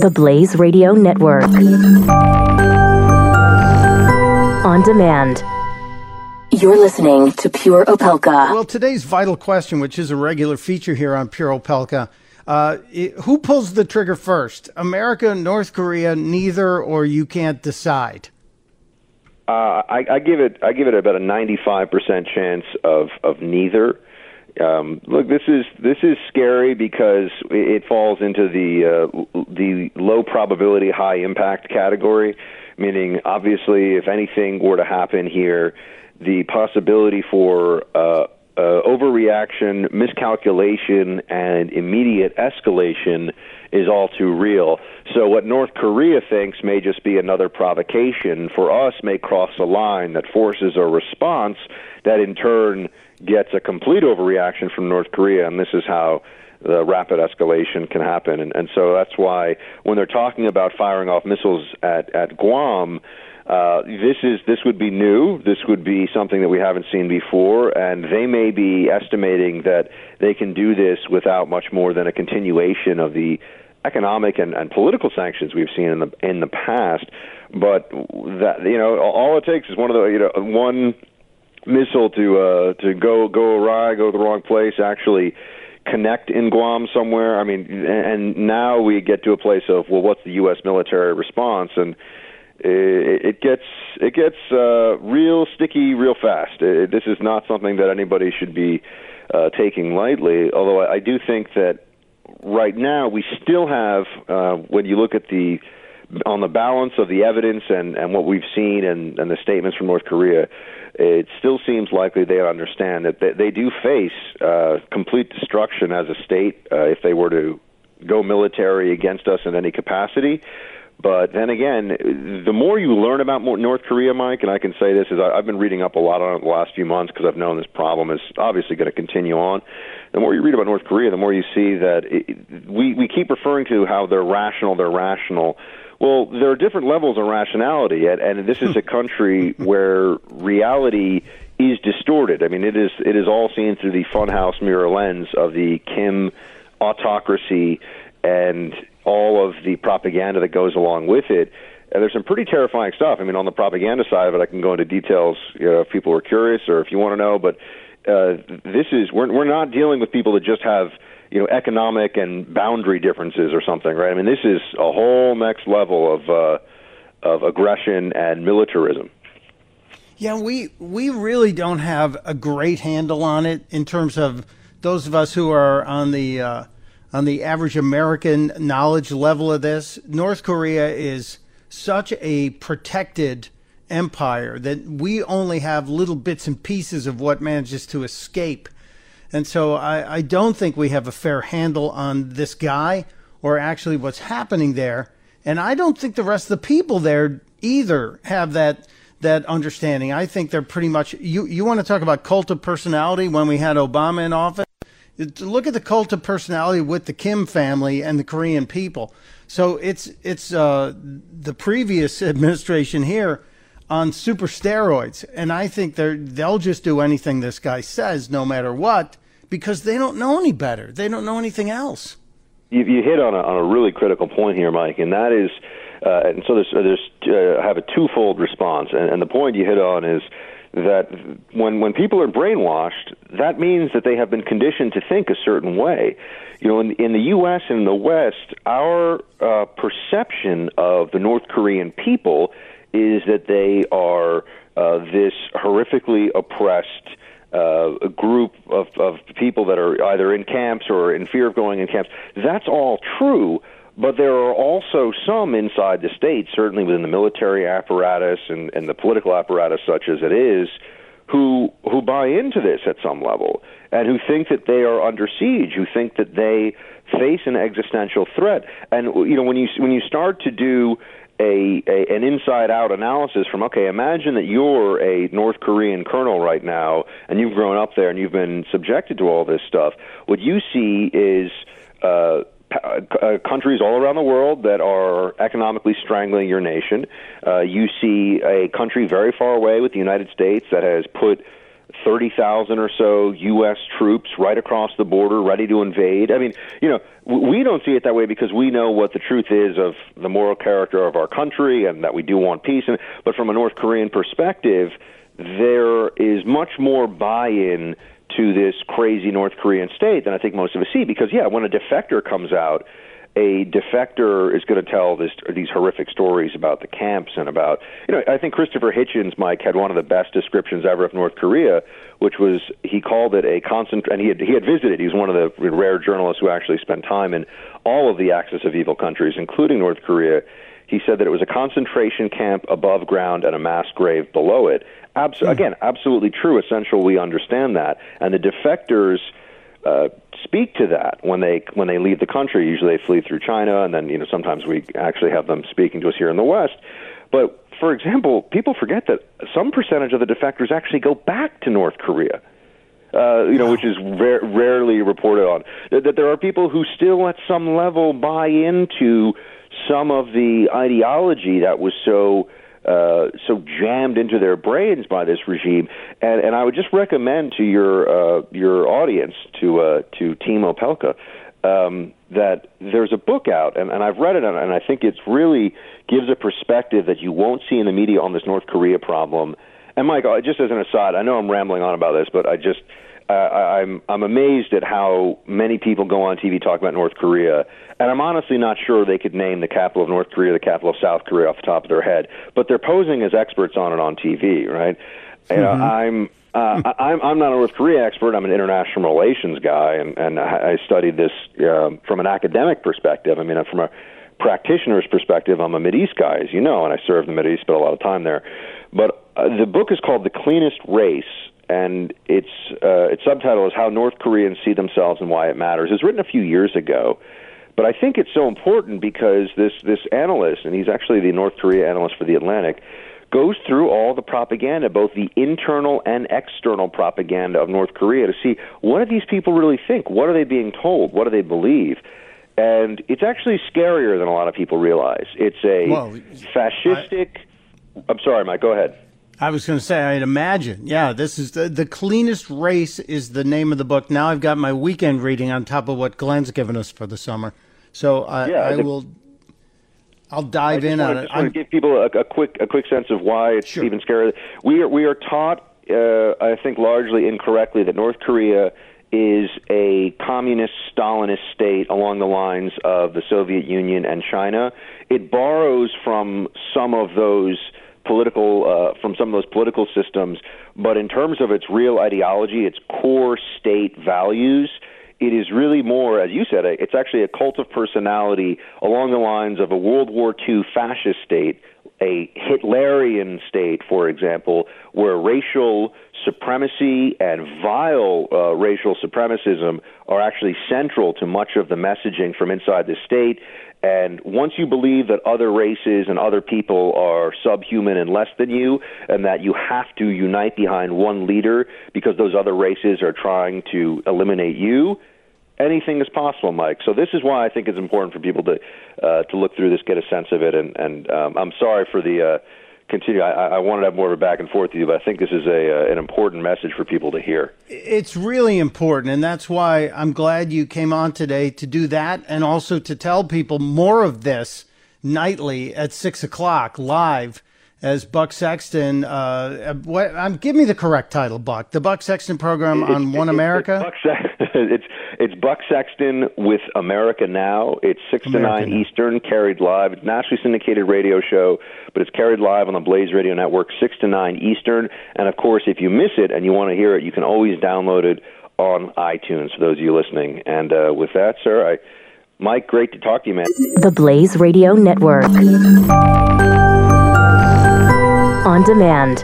The Blaze Radio Network. On demand. You're listening to Pure Opelka. Well, today's vital question, which is a regular feature here on Pure Opelka, uh, it, who pulls the trigger first? America, North Korea, neither, or you can't decide? Uh, I, I give it I give it about a 95% chance of of neither. Um, look, this is this is scary because it falls into the uh, the low probability, high impact category. Meaning, obviously, if anything were to happen here, the possibility for uh, uh, overreaction, miscalculation, and immediate escalation is all too real. So, what North Korea thinks may just be another provocation for us may cross a line that forces a response that in turn gets a complete overreaction from North Korea, and this is how the rapid escalation can happen. And, and so that's why when they're talking about firing off missiles at, at Guam, uh, this is this would be new. This would be something that we haven't seen before, and they may be estimating that they can do this without much more than a continuation of the economic and, and political sanctions we've seen in the in the past. But that you know, all it takes is one of the you know one missile to uh, to go go awry, go to the wrong place, actually connect in Guam somewhere. I mean, and now we get to a place of well, what's the U.S. military response and it, gets it gets uh, real sticky real fast. It, this is not something that anybody should be uh, taking lightly. Although I, I do think that right now we still have, uh, when you look at the on the balance of the evidence and, and what we've seen and, and the statements from North Korea, it still seems likely they understand that they, they do face uh, complete destruction as a state uh, if they were to go military against us in any capacity. But then again, the more you learn about North Korea, Mike, and I can say this is I've been reading up a lot on it the last few months because I've known this problem is obviously going to continue on. The more you read about North Korea, the more you see that it, we we keep referring to how they're rational, they're rational. Well, there are different levels of rationality, and, and this is a country where reality is distorted. I mean, it is it is all seen through the funhouse mirror lens of the Kim autocracy and all of the propaganda that goes along with it. And there's some pretty terrifying stuff. I mean, on the propaganda side of it, I can go into details you know, if people are curious or if you want to know. But uh, this is we're we're not dealing with people that just have you know economic and boundary differences or something, right? I mean, this is a whole next level of uh, of aggression and militarism. Yeah, we we really don't have a great handle on it in terms of those of us who are on the uh, on the average American knowledge level of this. North Korea is such a protected empire that we only have little bits and pieces of what manages to escape. And so I, I don't think we have a fair handle on this guy or actually what's happening there. And I don't think the rest of the people there either have that that understanding. I think they're pretty much you you want to talk about cult of personality when we had Obama in office? Look at the cult of personality with the Kim family and the Korean people. So it's it's uh, the previous administration here on super steroids, and I think they they'll just do anything this guy says, no matter what, because they don't know any better. They don't know anything else. You, you hit on a, on a really critical point here, Mike, and that is, uh, and so there's there's uh, have a twofold response, and, and the point you hit on is that when when people are brainwashed, that means that they have been conditioned to think a certain way. You know, in, in the U.S. and in the West, our uh, perception of the North Korean people is that they are uh, this horrifically oppressed uh, group of, of people that are either in camps or in fear of going in camps. That's all true. But there are also some inside the state, certainly within the military apparatus and, and the political apparatus, such as it is, who who buy into this at some level and who think that they are under siege, who think that they face an existential threat. And you know, when you when you start to do a, a an inside out analysis from okay, imagine that you're a North Korean colonel right now and you've grown up there and you've been subjected to all this stuff. What you see is uh, uh, countries all around the world that are economically strangling your nation. Uh, you see a country very far away with the United States that has put 30,000 or so U.S. troops right across the border, ready to invade. I mean, you know, we don't see it that way because we know what the truth is of the moral character of our country and that we do want peace. And, but from a North Korean perspective, there is much more buy in to this crazy North Korean state than I think most of us see. Because, yeah, when a defector comes out, a defector is going to tell this, these horrific stories about the camps and about you know I think Christopher Hitchens Mike had one of the best descriptions ever of North Korea which was he called it a concent and he had he had visited he was one of the rare journalists who actually spent time in all of the axis of evil countries including North Korea he said that it was a concentration camp above ground and a mass grave below it Abs- mm. again absolutely true essential we understand that and the defectors uh, speak to that when they when they leave the country. Usually they flee through China, and then you know sometimes we actually have them speaking to us here in the West. But for example, people forget that some percentage of the defectors actually go back to North Korea. Uh, you know, which is ra- rarely reported on. That, that there are people who still, at some level, buy into some of the ideology that was so uh, so jammed into their brains by this regime. And, and I would just recommend to your uh, your audience, to uh, to Team Opelka, um, that there's a book out, and, and I've read it, and I think it's really gives a perspective that you won't see in the media on this North Korea problem. And Mike, uh, just as an aside, I know I'm rambling on about this, but I just uh, I'm I'm amazed at how many people go on TV talk about North Korea, and I'm honestly not sure they could name the capital of North Korea, the capital of South Korea off the top of their head. But they're posing as experts on it on TV, right? Mm-hmm. You know, mm-hmm. I'm. Uh, I'm I'm not a North Korea expert. I'm an international relations guy, and and I studied this uh, from an academic perspective. I mean, from a practitioner's perspective, I'm a Mideast guy, as you know, and I served in the Mideast, spent a lot of time there. But uh, the book is called The Cleanest Race, and its uh, its subtitle is How North Koreans See Themselves and Why It Matters. It's written a few years ago, but I think it's so important because this this analyst, and he's actually the North Korea analyst for the Atlantic, goes through all the propaganda, both the internal and external propaganda of North Korea, to see what do these people really think, what are they being told, what do they believe. And it's actually scarier than a lot of people realize. It's a well, fascistic. I, I'm sorry, Mike. Go ahead. I was going to say, I'd imagine. Yeah, this is the, the cleanest race is the name of the book. Now I've got my weekend reading on top of what Glenn's given us for the summer. So I, yeah, I the, will. I'll dive in on it. I just give people a, a, quick a quick sense of why it's sure. even scary. We are we are taught, uh, I think, largely incorrectly that North Korea is a communist Stalinist state along the lines of the Soviet Union and China. It borrows from some of those political uh, from some of those political systems, but in terms of its real ideology, its core state values, it is really more, as you said, it's actually a cult of personality along the lines of a World War II fascist state, a Hitlerian state, for example, where racial supremacy and vile uh, racial supremacism are actually central to much of the messaging from inside the state. And once you believe that other races and other people are subhuman and less than you, and that you have to unite behind one leader because those other races are trying to eliminate you, anything is possible, Mike. So this is why I think it's important for people to uh, to look through this, get a sense of it. And, and um, I'm sorry for the. Uh, continue. I, I wanted to have more of a back and forth with you, but I think this is a uh, an important message for people to hear. It's really important, and that's why I'm glad you came on today to do that, and also to tell people more of this nightly at six o'clock live. As Buck Sexton, uh, what? Um, give me the correct title, Buck. The Buck Sexton program it's, on One America. It's, it's it's Buck Sexton with America Now. It's 6 America to 9 now. Eastern, carried live. It's nationally syndicated radio show, but it's carried live on the Blaze Radio Network, 6 to 9 Eastern. And of course, if you miss it and you want to hear it, you can always download it on iTunes for those of you listening. And uh, with that, sir, I, Mike, great to talk to you, man. The Blaze Radio Network. On demand